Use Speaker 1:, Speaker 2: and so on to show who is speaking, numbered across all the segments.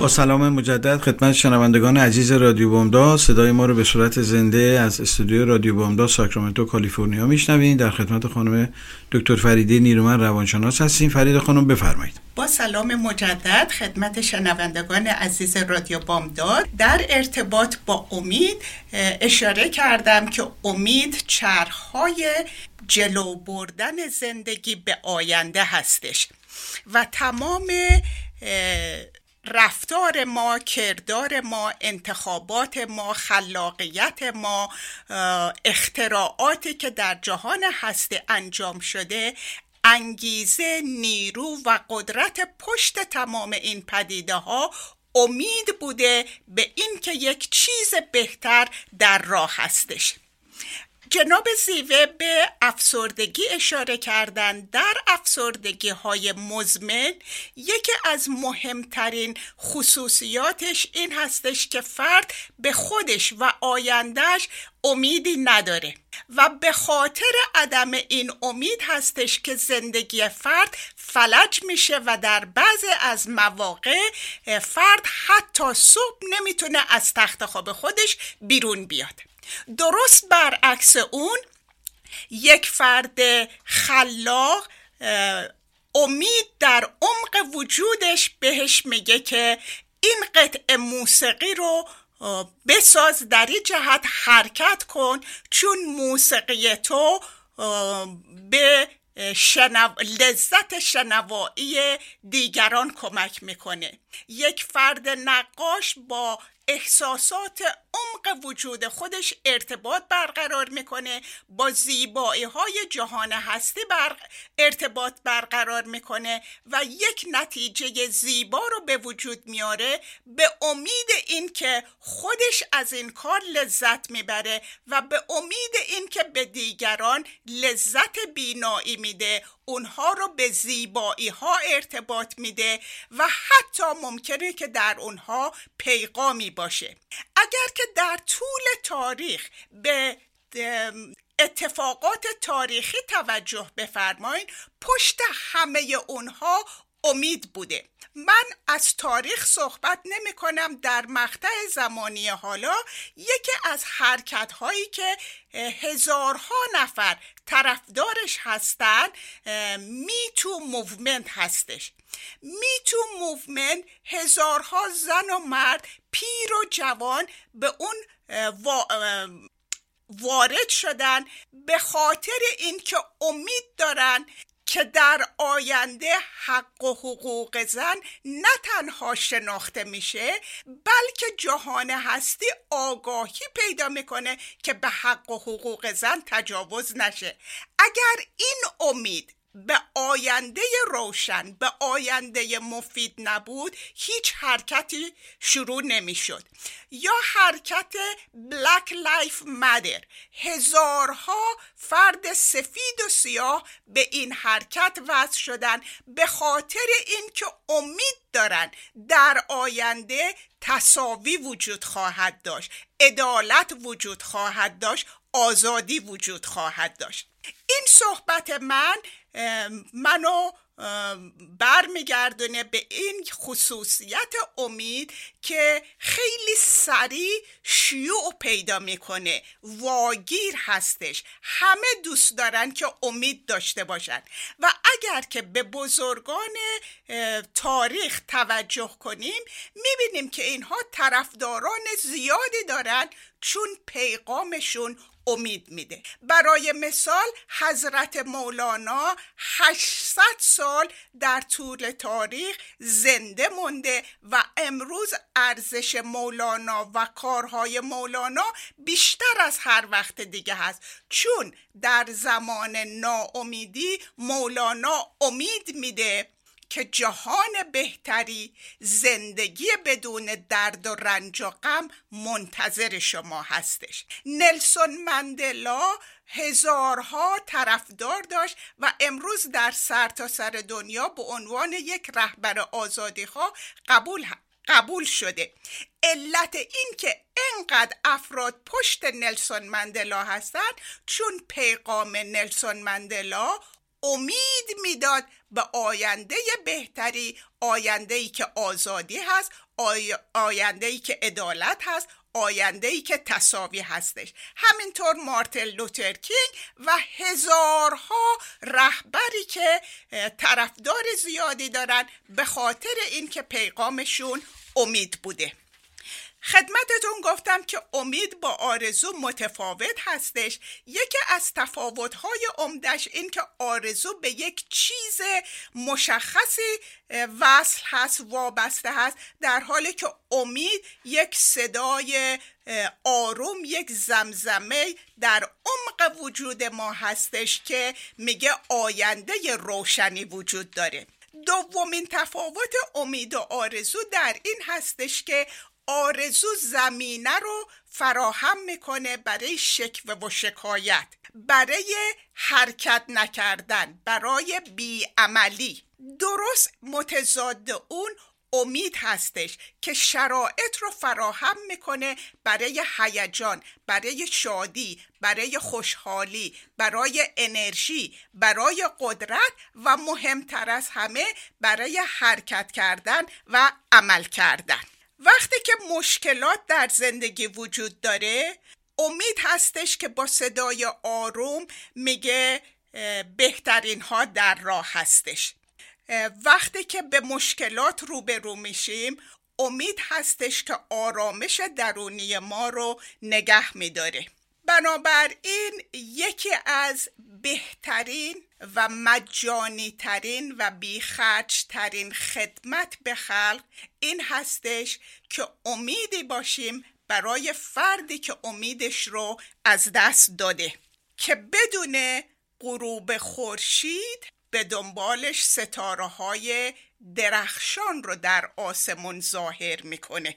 Speaker 1: با سلام مجدد خدمت شنوندگان عزیز رادیو بامداد صدای ما رو به صورت زنده از استودیو رادیو بامداد ساکرامنتو کالیفرنیا میشنوید در خدمت خانم دکتر فریده نیرومن روانشناس هستیم. فرید خانم بفرمایید.
Speaker 2: با سلام مجدد خدمت شنوندگان عزیز رادیو بامداد در ارتباط با امید اشاره کردم که امید چرخهای جلو بردن زندگی به آینده هستش و تمام رفتار ما کردار ما انتخابات ما خلاقیت ما اختراعاتی که در جهان هسته انجام شده انگیزه نیرو و قدرت پشت تمام این پدیده ها امید بوده به اینکه یک چیز بهتر در راه هستش. جناب زیوه به افسردگی اشاره کردن در افسردگی های مزمن یکی از مهمترین خصوصیاتش این هستش که فرد به خودش و آیندهش امیدی نداره و به خاطر عدم این امید هستش که زندگی فرد فلج میشه و در بعض از مواقع فرد حتی صبح نمی‌تونه از تخت خواب خودش بیرون بیاد. درست برعکس اون یک فرد خلاق امید در عمق وجودش بهش میگه که این قطع موسیقی رو بساز در این جهت حرکت کن چون موسیقی تو به شنو... لذت شنوایی دیگران کمک می‌کنه. یک فرد نقاش با احساسات عمق وجود خودش ارتباط برقرار می‌کنه با زیبایی های جهان هستی بر... ارتباط برقرار می‌کنه و یک نتیجه زیبا رو به وجود میاره به امید اینکه خودش از این کار لذت می‌بره و به امید اینکه به دیگران لذت بینایی میده اونها رو به زیبایی ها ارتباط میده و حتی ممکنه که در اونها پیغامی باشه. اگر که در طول تاریخ به اتفاقات تاریخی توجه بفرمایید پشت همه اونها امید بوده. من از تاریخ صحبت نمی کنم در مقطع زمانی حالا یکی از حرکت هایی که هزارها نفر طرفدارش هستن Me Too movement هستش. Me Too movement هزارها زن و مرد پیر و جوان به اون وارد شدن به خاطر اینکه امید دارن که در آینده حق و حقوق زن نه تنها شناخته میشه بلکه جهان هستی آگاهی پیدا می‌کنه که به حق و حقوق زن تجاوز نشه. اگر این امید به آینده روشن به آینده مفید نبود هیچ حرکتی شروع نمی‌شد. یا حرکت Black Lives Matter هزارها فرد سفید و سیاه به این حرکت وضع شدن به خاطر اینکه امید دارن در آینده تساوی وجود خواهد داشت عدالت وجود خواهد داشت آزادی وجود خواهد داشت. این صحبت من منو برمیگردونه به این خصوصیت امید که خیلی سریع شیوع پیدا می‌کنه. واگیر هستش. همه دوست دارن که امید داشته باشن. و اگر که به بزرگان تاریخ توجه کنیم می‌بینیم که اینها طرفداران زیادی دارن چون پیغامشون امید میده. برای مثال حضرت مولانا 800 سال در طول تاریخ زنده مونده و امروز ارزش مولانا و کارهای مولانا بیشتر از هر وقت دیگه هست. چون در زمان ناامیدی مولانا امید میده. که جهان بهتری زندگی بدون درد و رنج و غم منتظر شما هستش. نلسون مندلا هزارها طرفدار داشت و امروز در سرتاسر سر دنیا به عنوان یک رهبر آزادیخواه قبول قبول شده. علت این که انقدر افراد پشت نلسون مندلا هستند چون پیغام نلسون مندلا امید می‌داد به آینده بهتری آینده ای که آزادی هست آینده ای که عدالت هست آینده ای که تصاوی هستش. همینطور مارتل لوترکینگ و هزارها رهبری که طرفدار زیادی دارن به خاطر اینکه پیغامشون امید بوده. خدمتتون گفتم که امید با آرزو متفاوت هستش. یکی از تفاوت‌های عمدش این که آرزو به یک چیز مشخصی وصل هست وابسته هست در حالی که امید یک صدای آروم یک زمزمه در عمق وجود ما هستش که میگه آینده روشنی وجود داره. دومین تفاوت امید و آرزو در این هستش که آرزو زمینه رو فراهم می‌کنه برای شکوه و شکایت برای حرکت نکردن برای بیعملی. درست متضاد اون امید هستش که شرایط رو فراهم می‌کنه برای هیجان برای شادی برای خوشحالی برای انرژی برای قدرت و مهمتر از همه برای حرکت کردن و عمل کردن. وقتی که مشکلات در زندگی وجود داره امید هستش که با صدای آروم میگه بهترین ها در راه هستش. وقتی که به مشکلات روبرو میشیم امید هستش که آرامش درونی ما رو نگه میداره. بنابراین یکی از بهترین و مجانی ترین و بیخرج ترین خدمت به خلق این هستش که امیدی باشیم برای فردی که امیدش رو از دست داده که بدون غروب خورشید به دنبالش ستاره های درخشان رو در آسمون ظاهر می‌کنه.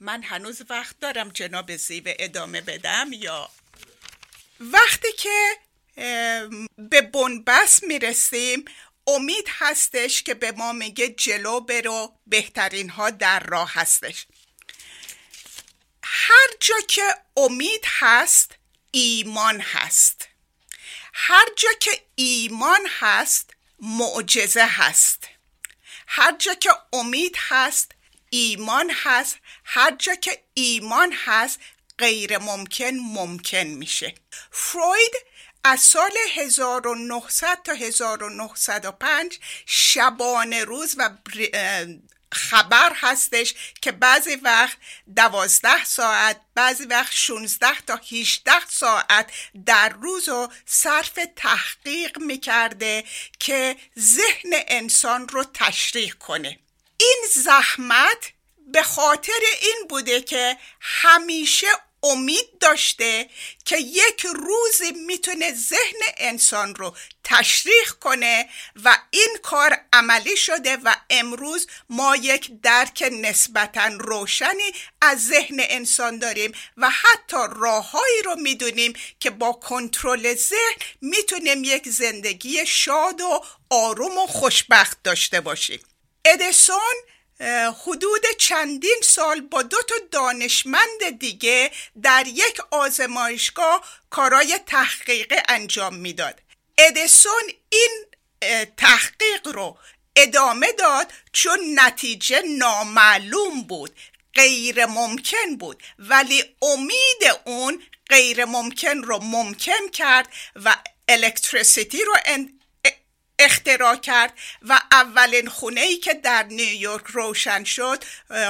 Speaker 2: من هنوز وقت دارم جناب زیوه ادامه بدم یا؟ وقتی که به بنبست می‌رسیم امید هستش که به ما میگه جلو برو بهترین ها در راه هستش. هر جا که امید هست ایمان هست. هر جا که ایمان هست معجزه هست. هر جا که امید هست ایمان هست. هر جا که ایمان هست غیر ممکن ممکن میشه. فروید از سال 1900 تا 1905 شبانه روز و خبر هستش که بعضی وقت دوازده ساعت بعضی وقت 16 تا 18 ساعت در روز و صرف تحقیق می‌کرده که ذهن انسان رو تشریح کنه. این زحمت به خاطر این بوده که همیشه امید داشته که یک روزی می‌تونه ذهن انسان رو تشریح کنه و این کار عملی شده و امروز ما یک درک نسبتا روشنی از ذهن انسان داریم و حتی راههایی رو می‌دونیم که با کنترل ذهن می‌تونیم یک زندگی شاد و آروم و خوشبخت داشته باشیم. ادیسون حدود چندین سال با دو تا دانشمند دیگه در یک آزمایشگاه کارای تحقیق انجام می‌داد. ادیسون این تحقیق رو ادامه داد چون نتیجه نامعلوم بود غیر ممکن بود. ولی امید اون غیر ممکن رو ممکن کرد و الکتریسیتی رو اختراع کرد و اولین خونه ای که در نیویورک روشن شد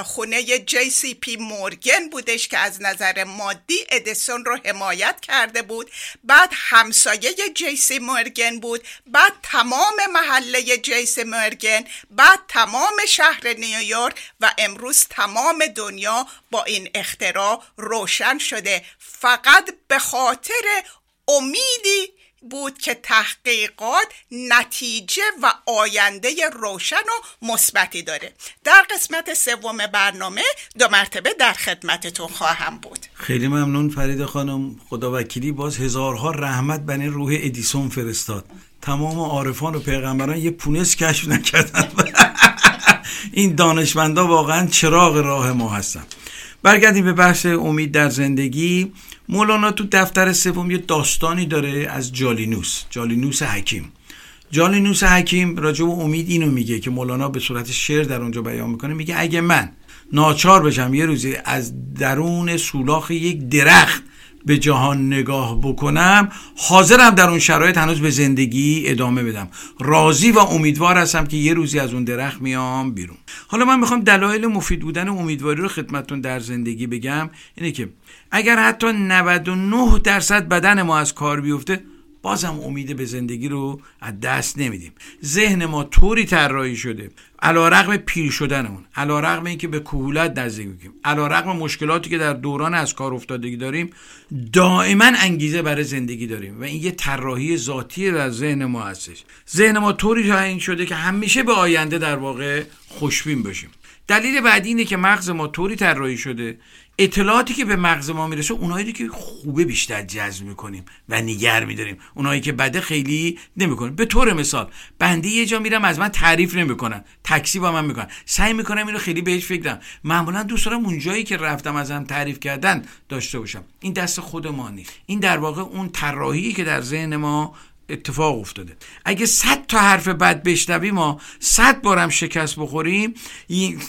Speaker 2: خونه جی سی پی مورگان بودش که از نظر مادی ادیسون رو حمایت کرده بود. بعد همسایه جی سی مورگان بود. بعد تمام محله جی سی مورگان. بعد تمام شهر نیویورک و امروز تمام دنیا با این اختراع روشن شده. فقط به خاطر امیدی بود که تحقیقات نتیجه و آینده روشن و مثبتی داره. در قسمت سوم برنامه دو مرتبه در خدمتتون خواهم بود.
Speaker 1: خیلی ممنون فرید خانم. خدا وکیلی باز هزارها رحمت بنی روح ادیسون فرستاد. تمام عارفان و پیغمبران یه پونس کشف نکردن. این دانشمندا واقعا چراغ راه ما هستن. برگردیم به بحث امید در زندگی. مولانا تو دفتر سوم یه داستانی داره از جالینوس جالینوس حکیم. جالینوس حکیم راجع به امید اینو میگه که مولانا به صورت شعر در اونجا بیان می‌کنه میگه اگه من ناچار بشم یه روزی از درون سولاخ یک درخت به جهان نگاه بکنم حاضرم در اون شرایط هنوز به زندگی ادامه بدم. راضی و امیدوار هستم که یه روزی از اون درخت میام بیرون. حالا من می‌خوام دلایل مفید بودن امیدواری رو خدمتتون در زندگی بگم اینه که اگر حتی 99 درصد بدن ما از کار بیفته بازم امید به زندگی رو از دست نمیدیم. ذهن ما طوری طراحی شده. علا رقم پیر شدنمون علا رقم اینکه به کهولت نزدیک بگیم علا رقم مشکلاتی که در دوران از کار افتادگی داریم دائما انگیزه برای زندگی داریم و این یه طراحی ذاتی در ذهن ما هستش. ذهن ما طوری تعیین شده که همیشه به آینده در واقع خوشبین باشیم. دلیل بعدی اینه که مغز ما طوری طراحی شده اطلاعاتی که به مغز ما می‌رسه اونایی که خوبه بیشتر جذب می‌کنیم و نگر میداریم. اونایی که بده خیلی نمی‌کنیم به طور مثال بنده یه جا میرم از من تعریف نمی‌کنن. تکسی با من می‌کنن. سعی می‌کنم اینو خیلی بهش فکرم معمولا دوست دارم اون جایی که رفتم ازم تعریف کردن داشته باشم. این دست خود ما نیست. این در واقع اون طراحی که در ذهن ما اتفاق افتاده. اگه صد تا حرف بد بشنویم ما صد بارم شکست بخوریم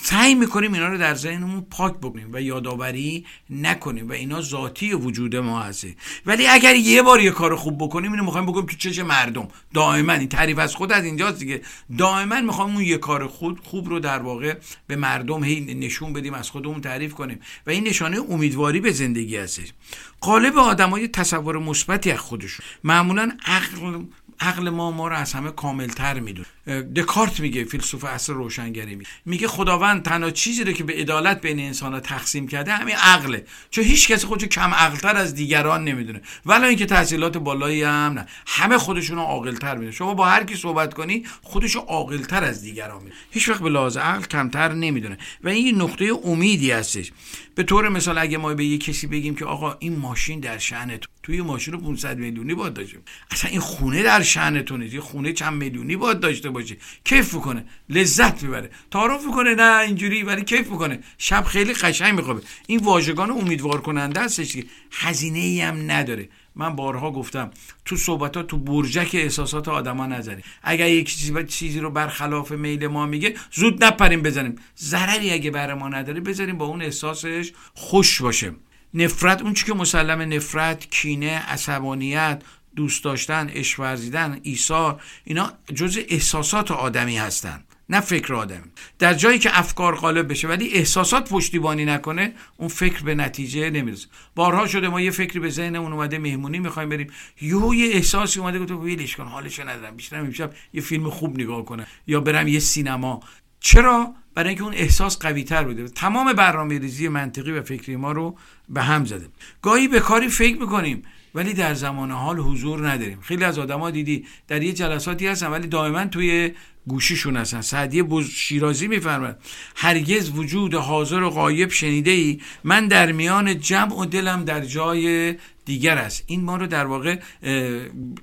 Speaker 1: سعی می‌کنیم اینا رو در ذهنمون پاک بکنیم و یادآوری نکنیم و اینا ذاتی وجود ما هسته. ولی اگر یه بار یه کار خوب بکنیم اینو می‌خوایم بکنیم تو چش مردم. دائما این تعریف از خود از اینجاست دیگه. دائما می‌خوایم اون یه کار خود خوب رو در واقع به مردم هی نشون بدیم از خودمون تعریف کنیم. و این نشانه امیدواری به زندگی هستش قالب آدمای تصور مثبتی از خودشون. معمولا عقل عقل ما ما رو از همه کاملتر می‌دونه. دکارت میگه فیلسوف اصر روشنگری میگه. میگه خداوند تنها چیزی رو که به عدالت بین انسان ها تقسیم کرده همین عقله. چون هیچ کسی خودشو کم عقلتر از دیگران نمی‌دونه. ولی اینکه تحصیلات بالایی هم نه. همه خودشون عاقلتر می‌دونه شما با هر کی صحبت کنی خودشو عاقلتر از دیگران می‌دونه. هیچ وقت به لحاظ عقل کمتر نمی‌دونه. و این نقطه امیدی هستش. به طور مثال اگه ما به یه کسی بگیم که آقا این ماشین در شأن تو توی ماشین رو 500 میلیونی باید داشتیم. اصلا این خونه در شأن تو نیست. خونه چند میلیونی باید داشته باشه کیف می‌کنه لذت می‌بره. تعارف می‌کنه نه اینجوری ولی کیف می‌کنه شب خیلی قشنگ میخوابه. این واژگان امیدوار کننده هستش که هزینه ای هم نداره. من بارها گفتم تو صحبت ها تو برجک احساسات آدما نزنیم اگر یک چیزی, چیزی رو برخلاف میل ما میگه زود نپریم بزنیم. ضرری اگه بر ما نداره بذاریم با اون احساسش خوش باشه نفرت اون که مسلم نفرت کینه عصبانیت دوست داشتن عشق ورزیدن ایثار اینا جز احساسات آدمی هستند نه فکر آدمی. در جایی که افکار غالب بشه ولی احساسات پشتیبانی نکنه اون فکر به نتیجه نمی‌رسه. بارها شده ما یه فکری به ذهنمون اومده مهمونی می‌خوایم بریم. یهو یه احساسی اومده گفت ویلش کن حالش ندارم. بیشتر امشب یه فیلم خوب نگاه کنه یا برم یه سینما. چرا؟ برای اینکه اون احساس قوی تر بوده. تمام برنامه ریزی منطقی و فکری ما رو به هم زده. گاهی به کاری فکر می‌کنیم. ولی در زمان حال حضور نداریم. خیلی از آدما دیدی در یه جلساتی هستن ولی دائما توی گوشیشون هستن. سعدی بز شیرازی میفرمد هرگز وجود حاضر و غایب شنیده ای من در میان جمع و دلم در جای دیگر است. این ما رو در واقع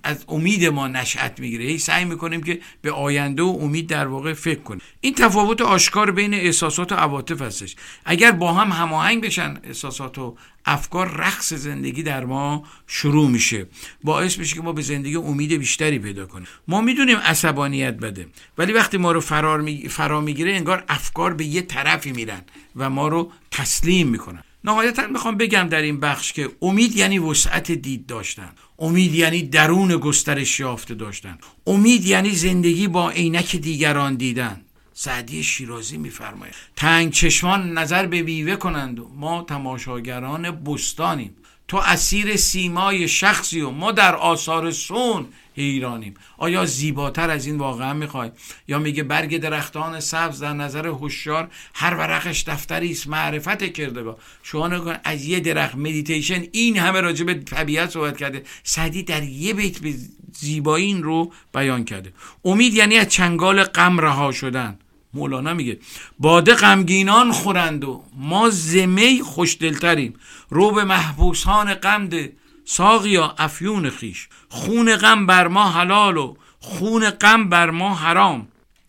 Speaker 1: از امید ما نشأت می‌گیره. هی سعی می‌کنیم که به آینده و امید در واقع فکر کنیم. این تفاوت آشکار بین احساسات و عواطف هستش. اگر با هم هماهنگ بشن احساسات و افکار رقص زندگی در ما شروع میشه. باعث میشه که ما به زندگی امید بیشتری پیدا کنیم. ما می‌دونیم عصبانیت بده ولی وقتی ما رو فرار می... فرا می‌گیره انگار افکار به یه طرفی میرن و ما رو تسلیم می‌کنن. نهایتا می‌خوام بگم در این بخش که امید یعنی وسعت دید داشتن. امید یعنی درون گسترش یافته داشتن. امید یعنی زندگی با عینک دیگران دیدن. سعدی شیرازی میفرماید. تنگ چشمان نظر به میوه کنند. و ما تماشاگران بستانیم. تو اسیر سیمای شخصی و ما در آثار صنع حیرانیم آیا زیباتر از این واقعا می‌خوای؟ یا میگه برگ درختان سبز در نظر هوشیار هر ورقش دفتری است معرفت کردگار شما نگاه از یه درخت مدیتیشن این همه راجع به طبیعت صحبت کرده. سعدی در یه بیت به زیبایی این رو بیان کرده. امید یعنی از چنگال غم رها شدن. مولانا میگه باده غمگینان خورند و ما زمی خوشدلتریم. رو به محبوسان غم ده. ساقیا افیون خیش. خون غم بر ما حلال و خون غم بر ما حرام.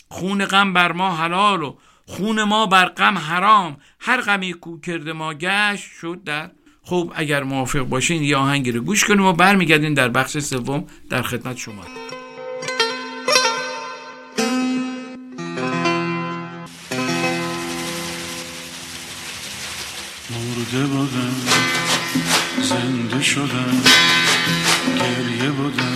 Speaker 1: خون غم بر ما حلال و خون ما بر غم حرام. هر غمی کو کرده ما گشت شد در. خب اگر موافق باشین یا آهنگی رو گوش کنیم و برمیگردیم در بخش سوم در خدمت شما.
Speaker 3: مرده شدم گریه بودم.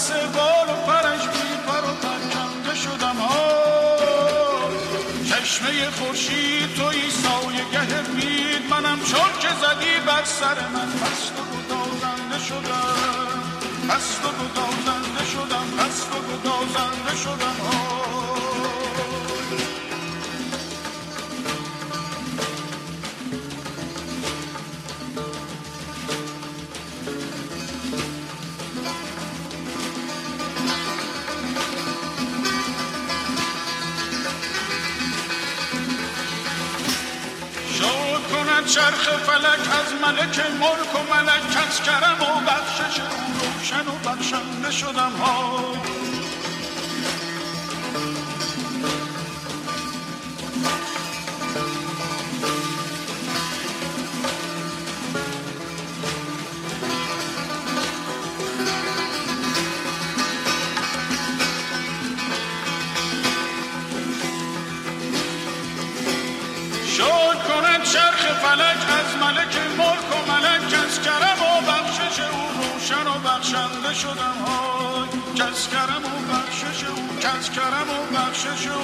Speaker 3: همس بال و پرش بی و شدم ها چشمه خورشید توی سایه گه بید منم چون که زدی بر سر من. پست و گدازنده شدم پست و گدازنده شدم پست و گدازنده شدم ها چرخ فلک از ملک ملک و ملک کس کرم و بخشش روشن و بخشنده شدم ها. بخشنده شدم های کس کرم و بخشش او کس کرم و بخشش او.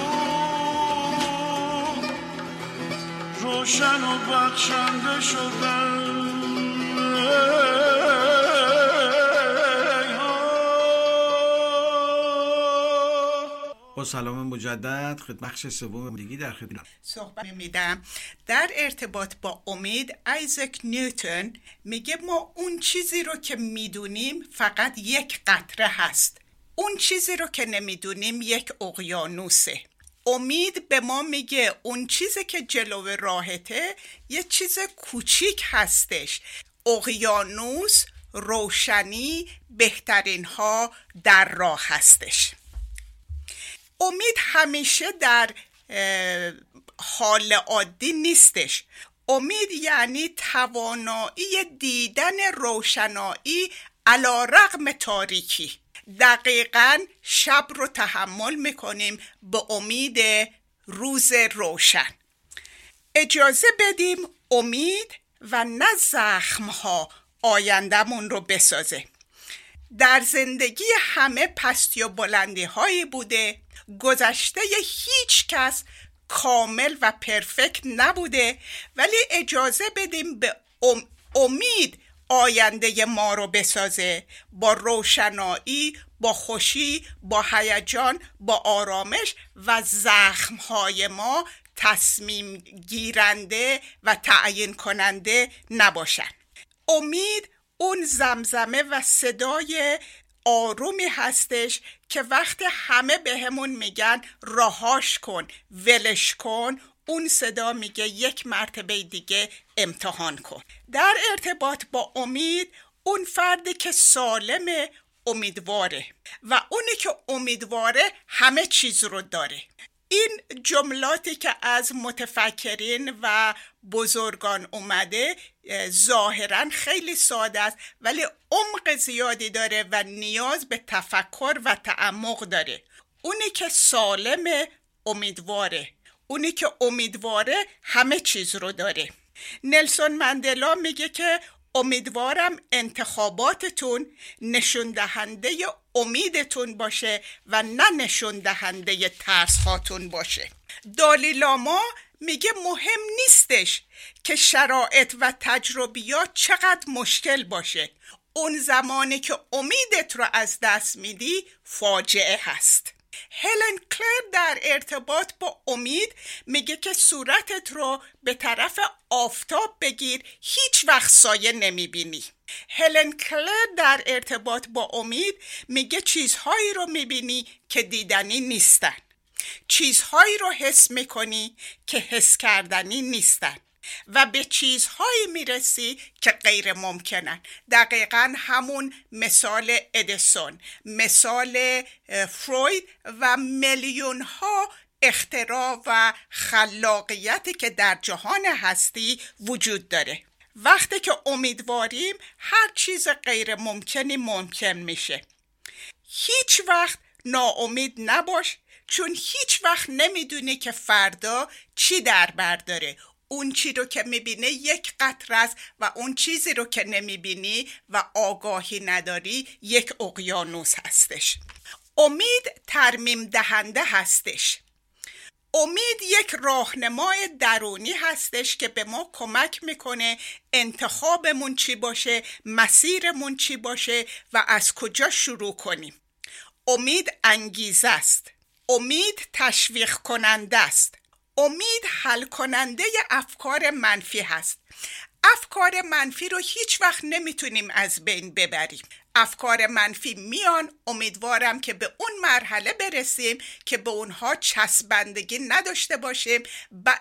Speaker 3: روشن و بخشنده شدم.
Speaker 1: سلام مجدد خدمت بخش سوم دیگی در خدمت.
Speaker 2: صحبت میدم. در ارتباط با امید ایزک نیوتن میگه ما اون چیزی رو که می‌دونیم فقط یک قطره هست. اون چیزی رو که نمی‌دونیم یک اقیانوسه. امید به ما میگه اون چیزی که جلو راهته یه چیز کوچیک هستش. اقیانوس روشنی بهترین ها در راه هستش. امید همیشه در حال عادی نیستش. امید یعنی توانایی دیدن روشنایی علا رغم تاریکی. دقیقا شب رو تحمل می‌کنیم به امید روز روشن. اجازه بدیم امید و نه زخمها آیندهمون رو بسازه. در زندگی همه پستی و بلندی هایی بوده گذشته هیچ کس کامل و پرفکت نبوده ولی اجازه بدیم به امید آینده ما رو بسازه. با روشنایی با خوشی با هیجان با آرامش و زخمهای ما تصمیم گیرنده و تعیین کننده نباشن. امید اون زمزمه و صدای آرومی هستش که وقت همه بهمون به میگن راهاش کن ولش کن اون صدا میگه یک مرتبه دیگه امتحان کن. در ارتباط با امید اون فردی که سالم امیدواره و اونی که امیدواره همه چیز رو داره. این جملاتی که از متفکرین و بزرگان اومده ظاهرا خیلی ساده است ولی عمق زیادی داره و نیاز به تفکر و تعمق داره. اونی که سالم امیدواره اونی که امیدواره همه چیز رو داره. نلسون مندلا میگه که امیدوارم انتخاباتتون نشون دهنده امیدتون باشه و نه نشون دهنده ترس هاتون باشه. دالیلاما میگه مهم نیستش که شرایط و تجربیات چقدر مشکل باشه. اون زمانی که امیدت رو از دست میدی فاجعه هست. هلن کلر در ارتباط با امید میگه که صورتت رو به طرف آفتاب بگیر هیچ وقت سایه نمی‌بینی. هلن کلر در ارتباط با امید میگه چیزهایی رو می‌بینی که دیدنی نیستن. چیزهایی رو حس می‌کنی که حس کردنی نیستن و به چیزهایی می‌رسی که غیر ممکنن. دقیقا همون مثال ادیسون مثال فروید و میلیون ها اختراع و خلاقیتی که در جهان هستی وجود داره. وقتی که امیدواریم هر چیز غیر ممکنی ممکن میشه. هیچ وقت ناامید نباش چون هیچ وقت نمی‌دونی که فردا چی در بر داره. اون چی رو که می‌بینه یک قطر است و اون چیزی رو که نمی‌بینی و آگاهی نداری یک اقیانوس هستش. امید ترمیم دهنده هستش. امید یک راهنمای درونی هستش که به ما کمک می‌کنه انتخابمون چی باشه مسیرمون چی باشه و از کجا شروع کنیم. امید انگیزه است. امید تشویق کننده است. امید حل کننده افکار منفی هست. افکار منفی رو هیچ وقت نمی‌تونیم از بین ببریم. افکار منفی میان امیدوارم که به اون مرحله برسیم که به اونها چسبندگی نداشته باشیم و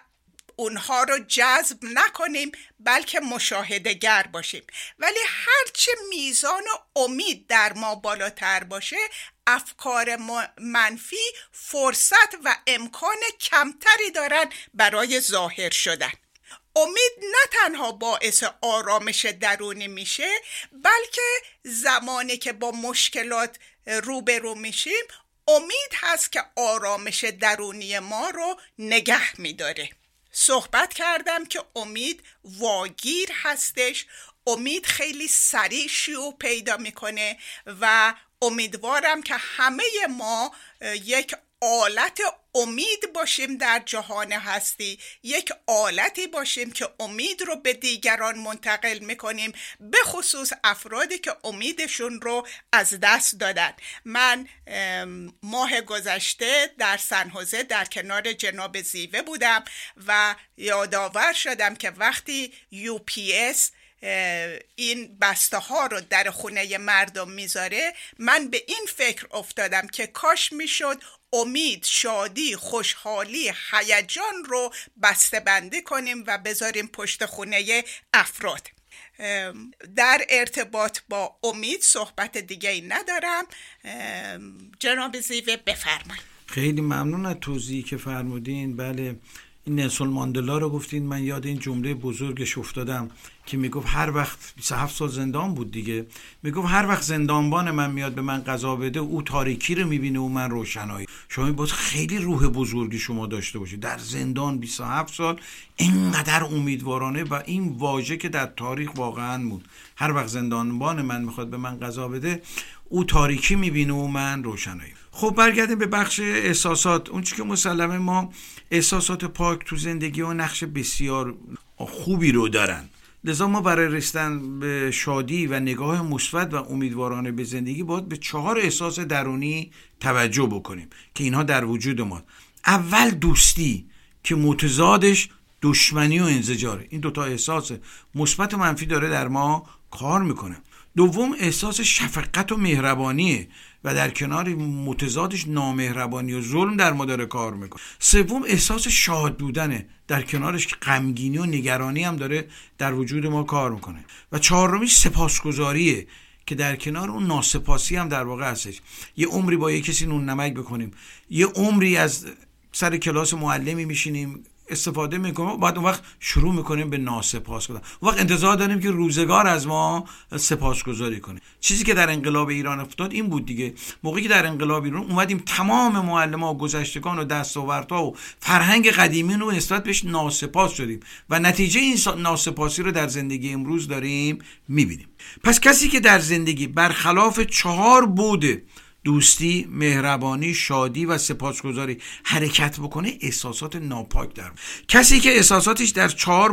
Speaker 2: اونها رو جذب نکنیم بلکه مشاهدهگر باشیم. ولی هرچه میزان امید در ما بالاتر باشه افکار منفی فرصت و امکان کمتری دارن برای ظاهر شدن. امید نه تنها باعث آرامش درونی میشه بلکه زمانی که با مشکلات روبرو میشیم امید هست که آرامش درونی ما رو نگه میداره. صحبت کردم که امید واگیر هستش. امید خیلی سریع شیوع پیدا می‌کنه و امیدوارم که همه ما یک آلت امید باشیم در جهان هستی. یک آلتی باشیم که امید رو به دیگران منتقل می‌کنیم به خصوص افرادی که امیدشون رو از دست دادن. من ماه گذشته در سنحوزه در کنار جناب زیوه بودم و یادآور شدم که وقتی یو پی اس این بسته ها رو در خونه مردم می‌ذاره من به این فکر افتادم که کاش می‌شد امید شادی خوشحالی هیجان رو بسته بندی کنیم و بذاریم پشت خونه افراد. در ارتباط با امید صحبت دیگه ای ندارم جناب زیوه بفرمایید.
Speaker 1: خیلی ممنون از توضیحی که فرمودین. بله این نلسون ماندلا رو گفتین من یاد این جمله بزرگش افتادم که می‌گفت هر وقت 27 سال زندان بود دیگه می‌گفت هر وقت زندانبان من میاد به من قضا بده او تاریکی رو می‌بینه و من روشنایی. شما باید خیلی روح بزرگی شما داشته باشید. در زندان 27 سال اینقدر امیدوارانه و این واژه که در تاریخ واقعا بود هر وقت زندانبان من می‌خواد به من قضا بده او تاریکی می‌بینه و من روشنایی. خب برگردیم به بخش احساسات. اون که مسلمه ما احساسات پاک تو زندگی و نقش بسیار خوبی رو دارن. لذا ما برای رسیدن به شادی و نگاه مثبت و امیدوارانه به زندگی باید به چهار احساس درونی توجه بکنیم که اینها در وجود ما. اول دوستی که متضادش دشمنی و انزجاره این دوتا احساس مثبت و منفی داره در ما کار می‌کنه. دوم احساس شفقت و مهربانیه. و در کنار متضادش نامهربانی و ظلم در ما داره کار می‌کنه. سوم احساس شاد بودنه در کنارش غمگینی و نگرانی هم داره در وجود ما کار می‌کنه. و چهارمیش سپاسگزاریه که در کنار اون ناسپاسی هم در واقع هستش. یه عمری با یه کسی نون نمک بکنیم. یه عمری از سر کلاس معلمی میشینیم. استفاده می‌کنیم بعد اون وقت شروع می‌کنیم به ناسپاس کردن. اون وقت انتظار داریم که روزگار از ما سپاسگزاری کنه. چیزی که در انقلاب ایران افتاد این بود دیگه. موقعی که در انقلاب ایران اومدیم تمام معلم و گذشتگان و دستاوردها و فرهنگ قدیمی رو نسبت بهش ناسپاس شدیم و نتیجه این ناسپاسی رو در زندگی امروز داریم می‌بینیم. پس کسی که در زندگی برخلاف چهار بوده دوستی، مهربانی، شادی و سپاسگزاری. حرکت بکنه احساسات ناپاک در کسی که احساساتش در چهار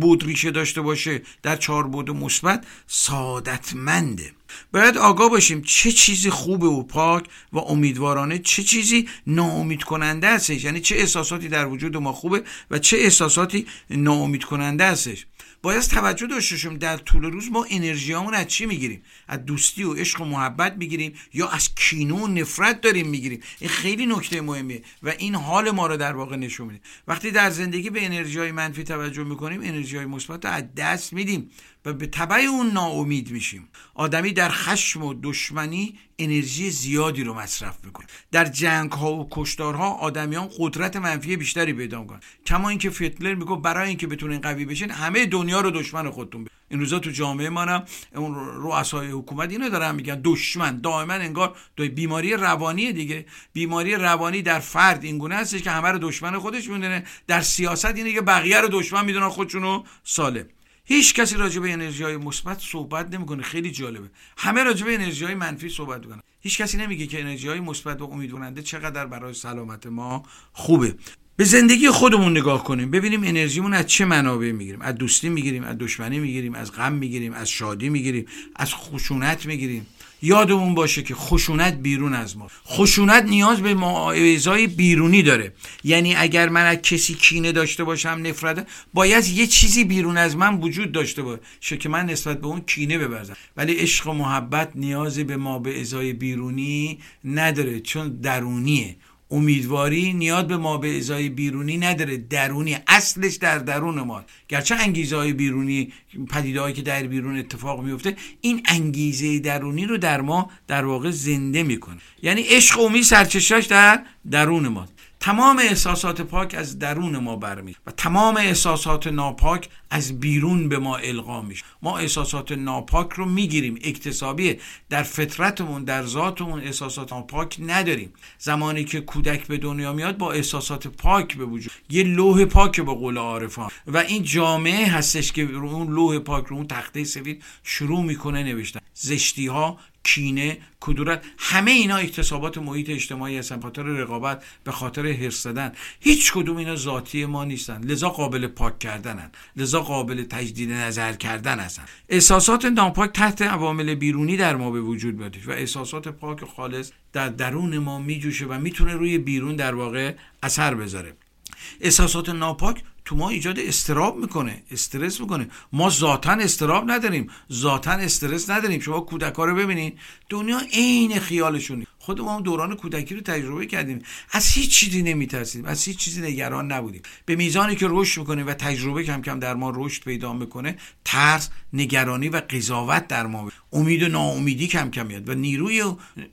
Speaker 1: بود ریشه داشته باشه در چهار بود مثبت سعادتمنده. باید آگاه باشیم چه چیزی خوبه و پاک و امیدوارانه چه چیزی ناامید کننده هستش. یعنی چه احساساتی در وجود ما خوبه و چه احساساتی ناامید کننده هستش. باید توجه داشته باشیم در طول روز ما انرژیامون از چی می‌گیریم؟ از دوستی و عشق و محبت می‌گیریم یا از کینو و نفرت داریم می‌گیریم؟ این خیلی نکته مهمیه و این حال ما رو در واقع نشون میده. وقتی در زندگی به انرژی های منفی توجه می‌کنیم انرژی های مثبت رو از دست میدیم. و به تبع اون ناامید میشیم. آدمی در خشم و دشمنی انرژی زیادی رو مصرف می‌کنه. در جنگ ها و کشتارها آدمیان قدرت منفی بیشتری پیدا می‌کنن. کما اینکه فتلر میگه برای اینکه بتونین قوی بشین همه دنیا رو دشمن خودتون بید. این روزا تو جامعه ما اون رؤسای حکومت اینو دارن میگن دشمن. دائما انگار دو بیماری روانی دیگه. بیماری روانی در فرد اینگونه هستش که همه رو دشمن خودش می‌دونه. در سیاست اینه که بقیه رو دشمن می‌دونن خودشونو سالم. هیچ کسی راجع به انرژی های مثبت صحبت نمی‌کنه. خیلی جالبه. همه راجع به انرژی های منفی صحبت می‌کنن. هیچ کسی نمیگه که انرژی های مثبت و امیدوارنده چقدر برای سلامت ما خوبه. به زندگی خودمون نگاه کنیم. ببینیم انرژیمون از چه منابع می‌گیریم. از دوستی می‌گیریم از دشمنی می‌گیریم از غم می‌گیریم از شادی می‌گیریم از خشونت می‌گیریم. یادمون باشه که خشونت بیرون از ما. خشونت نیاز به معایزای بیرونی داره. یعنی اگر من از کسی کینه داشته باشم نفرت باید یه چیزی بیرون از من وجود داشته باشه که من نسبت به اون کینه ببرزم. ولی عشق و محبت نیازی به ما بیرونی نداره چون درونیه. امیدواری نیاز به ما به ازای بیرونی نداره. درونی اصلش در درون ما گرچه انگیزه های بیرونی پدیده که در بیرون اتفاق میفته این انگیزه درونی رو در ما در واقع زنده می‌کنه. یعنی عشق امید سرچشاش در درون ما تمام احساسات پاک از درون ما برمی و تمام احساسات ناپاک از بیرون به ما القا میشه. ما احساسات ناپاک رو می‌گیریم اکتسابیه در فطرتمون در ذاتمون احساسات ناپاک نداریم. زمانی که کودک به دنیا میاد با احساسات پاک به وجود. یه لوح پاک به قول عارفان. و این جامعه هستش که اون لوح پاک رو اون تخته سفید شروع می‌کنه نوشتن. زشتی ها کینه کدورت همه اینا اکتسابات محیط اجتماعی هستن. خاطر رقابت به خاطر حرص زدن. هیچ کدوم اینا ذاتی ما نیستن. لذا قابل پاک کردنن. لذا قابل تجدید نظر کردن هستن. احساسات ناپاک تحت عوامل بیرونی در ما به وجود میاد و احساسات پاک خالص در درون ما میجوشه و می‌تونه روی بیرون در واقع اثر بذاره. احساسات ناپاک تو ما ایجاد استراب می‌کنه استرس می‌کنه. ما ذاتا استراب نداریم. ذاتا استرس نداریم. شما کودک ها رو ببینید دنیا عین خیالشونی خود ما دوران کودکی رو تجربه کردیم. از هیچ چیزی نمیترسیدیم از هیچ چیزی نگران نبودیم. به میزانی که رشد می‌کنه و تجربه کم کم در ما رشد پیدا می‌کنه ترس نگرانی و قضاوت در ما امید و ناامیدی کم کم میاد و نیروی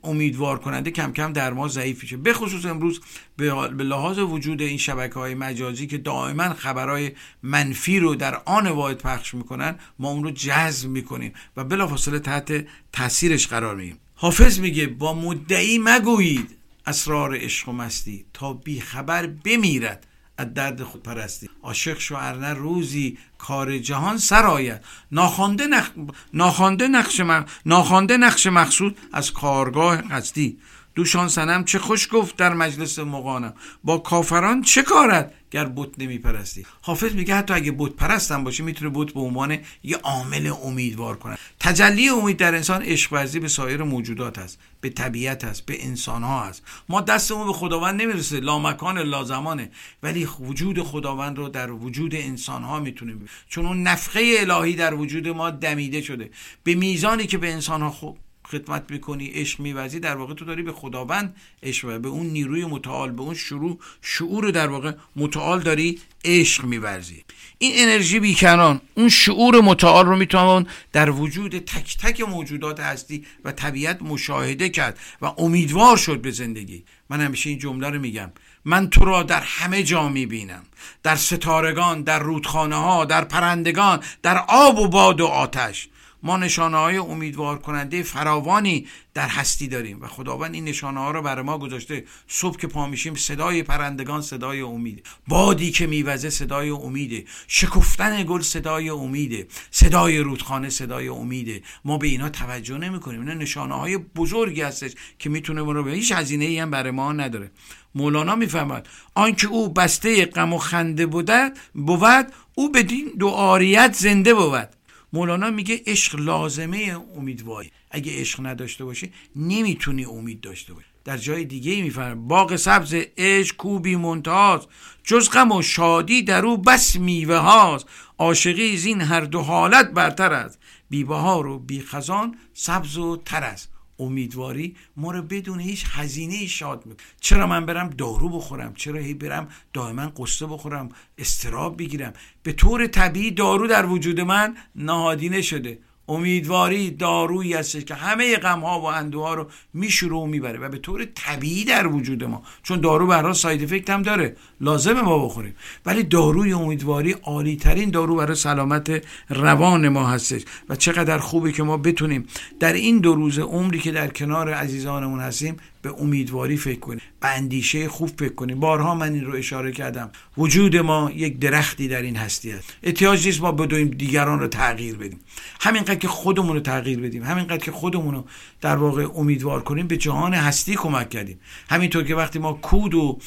Speaker 1: امیدوار کننده کم کم در ما ضعیف میشه. به خصوص امروز به لحاظ وجود این شبکه های مجازی که دائما خبرهای منفی رو در آن واحد پخش می‌کنن ما اون رو جذب می‌کنیم و بلافاصله تحت تاثیرش قرار می‌گیریم. حافظ میگه با مدعی مگویید اسرار عشق و مستی تا بیخبر بمیرد از درد خود پرستی عاشق شو ارنه روزی کار جهان سرایت ناخوانده نخ... ناخوانده نقش م... ناخوانده نقش مقصود از کارگاه قصدی. دوشان سنم چه خوش گفت در مجلس مقانم با کافران چه کارد گر بت نمیپرستی؟ حافظ میگه حتی اگه بت پرستم باشه می‌تونه بت به عنوان یه عامل امیدوار کنه. تجلی امید در انسان عشق ورزی به سایر موجودات است به طبیعت است به انسان ها است. ما دستمون به خداوند نمی‌رسه لامکان لازمانه. ولی وجود خداوند رو در وجود انسان ها می‌تونیم. چون اون نفخه الهی در وجود ما دمیده شده. به میزانی که به انسان ها خوب خدمت می‌کنی عشق میوزی در واقع تو داری به خداوند عشق به اون نیروی متعال به اون شروع شعور در واقع متعال داری عشق میورزی. این انرژی بیکران اون شعور متعال رو می‌توان در وجود تک تک موجودات هستی و طبیعت مشاهده کرد و امیدوار شد به زندگی. من همیشه این جمله رو میگم. من تو را در همه جا می‌بینم. در ستارگان در رودخانه ها در پرندگان در آب و باد و آتش. ما نشانه های امیدوار کننده فراوانی در هستی داریم و خداوند این نشانه ها رو برای ما گذاشته. صبح که پا میشیم صدای پرندگان صدای امیده بادی که میوزه صدای امیده. شکفتن گل صدای امیده. صدای رودخانه صدای امیده. ما به اینا توجه نمی کنیم اینا نشانه های بزرگی هستش که می‌تونه ما رو به هیچ هزینه ای هم برای ما نداره. مولانا می‌فهمد آنکه او بسته غم و خنده بودد بود او بدین دعاریت زنده بود. مولانا میگه عشق لازمه امیدواری اگه عشق نداشته باشی نمی‌تونی امید داشته باشی. در جای دیگه می‌فهمه باغ سبز عشق کوبی منتاز جز غم و شادی در او بس میوه هاست. عاشقی زین هر دو حالت برتر است. بی بهار و بی خزان سبز و تر است. امیدواری ما رو بدون هیچ هزینه شاد می‌کنه. چرا من برم دارو بخورم؟ چرا هی برم دائما قصه بخورم استراب بگیرم؟ به طور طبیعی دارو در وجود من نهادینه شده. امیدواری دارویی هستش که همه غم ها و اندوها رو میشوره و می‌بره و به طور طبیعی در وجود ما. چون دارو برای ساید افکت هم داره. لازمه ما بخوریم. ولی داروی امیدواری عالی ترین دارو برای سلامت روان ما هستش. و چقدر خوبه که ما بتونیم در این دو روز عمری که در کنار عزیزانمون هستیم به امیدواری فکر کنیم به اندیشه خوب فکر کنیم بارها من این رو اشاره کردم. وجود ما یک درختی در این هستی است. احتیاج نیست ما بدویم دیگران رو تغییر بدیم. همینقدر که خودمون رو تغییر بدیم. همینقدر که خودمون رو در واقع امیدوار کنیم به جهان هستی کمک کردیم. همینطور که وقتی ما کود و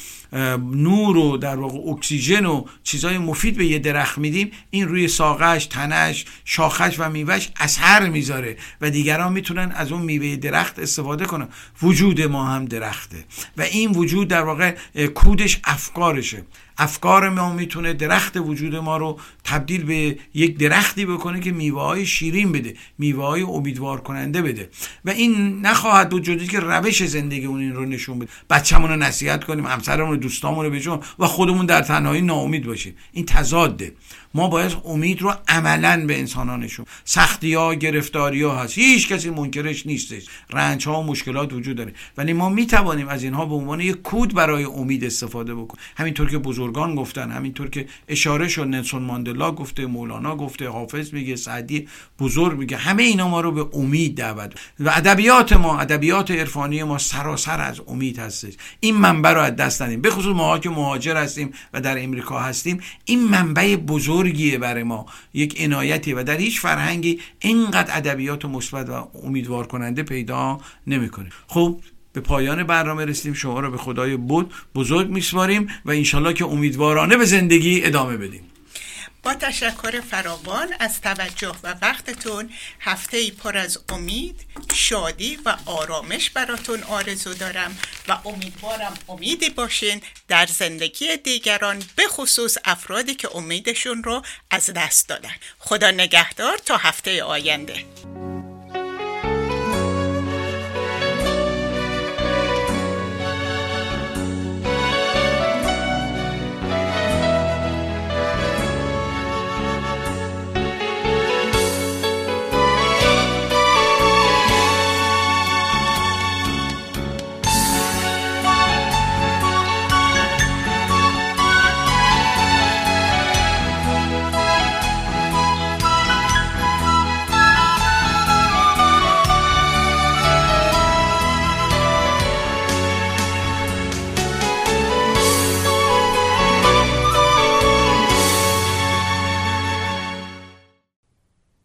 Speaker 1: نور و در واقع اکسیژن و چیزای مفید به یه درخت میدیم این روی ساقش تنش شاخش و میوهش اثر می‌ذاره و دیگران می‌تونن از اون میوه درخت استفاده کنن. وجود ما هم درخته. و این وجود در واقع کودش افکارشه. افکار ما می‌تونه درخت وجود ما رو تبدیل به یک درختی بکنه که میوه های شیرین بده میوه های امیدوار کننده بده. و این نخواهد بود جدی که روش زندگی اون این رو نشون بده. بچه‌مون رو نصیحت کنیم همسرمون رو دوستامون رو بجون و خودمون در تنهایی ناامید باشیم. این تضاده. ما باید امید رو عملا به انسان ها نشون سختی ها گرفتاری ها هست. هیچ کسی منکرش نیستش. رنج ها و مشکلات وجود داره. ولی ما می توانیم از اینها به عنوان یک کود برای امید استفاده بکنیم. همینطور که بزرگان گفتن همینطور که اشاره شد نلسون ماندلا گفته مولانا گفته حافظ میگه سعدی بزرگ میگه همه اینا ما رو به امید دعوت و ادبیات ما ادبیات عرفانی ما سراسر از امید هستش. این منبع رو از دست ندیم. به خصوص ما که مهاجر هستیم و در امریکا هستیم این منبع بزرگ بزرگیه برای ما یک عنایتی و در هیچ فرهنگی اینقدر ادبیات مثبت و امیدوار کننده پیدا نمی‌کنه. خب به پایان برنامه رسیدیم. شما رو به خدای بود بزرگ میسپاریم و انشالله که امیدوارانه به زندگی ادامه بدیم.
Speaker 2: با تشکر فراوان از توجه و وقتتون هفته ای پر از امید شادی و آرامش براتون آرزو دارم و امیدوارم امیدی باشین در زندگی دیگران به خصوص افرادی که امیدشون رو از دست دادن. خدا نگهدار. تا هفته آینده.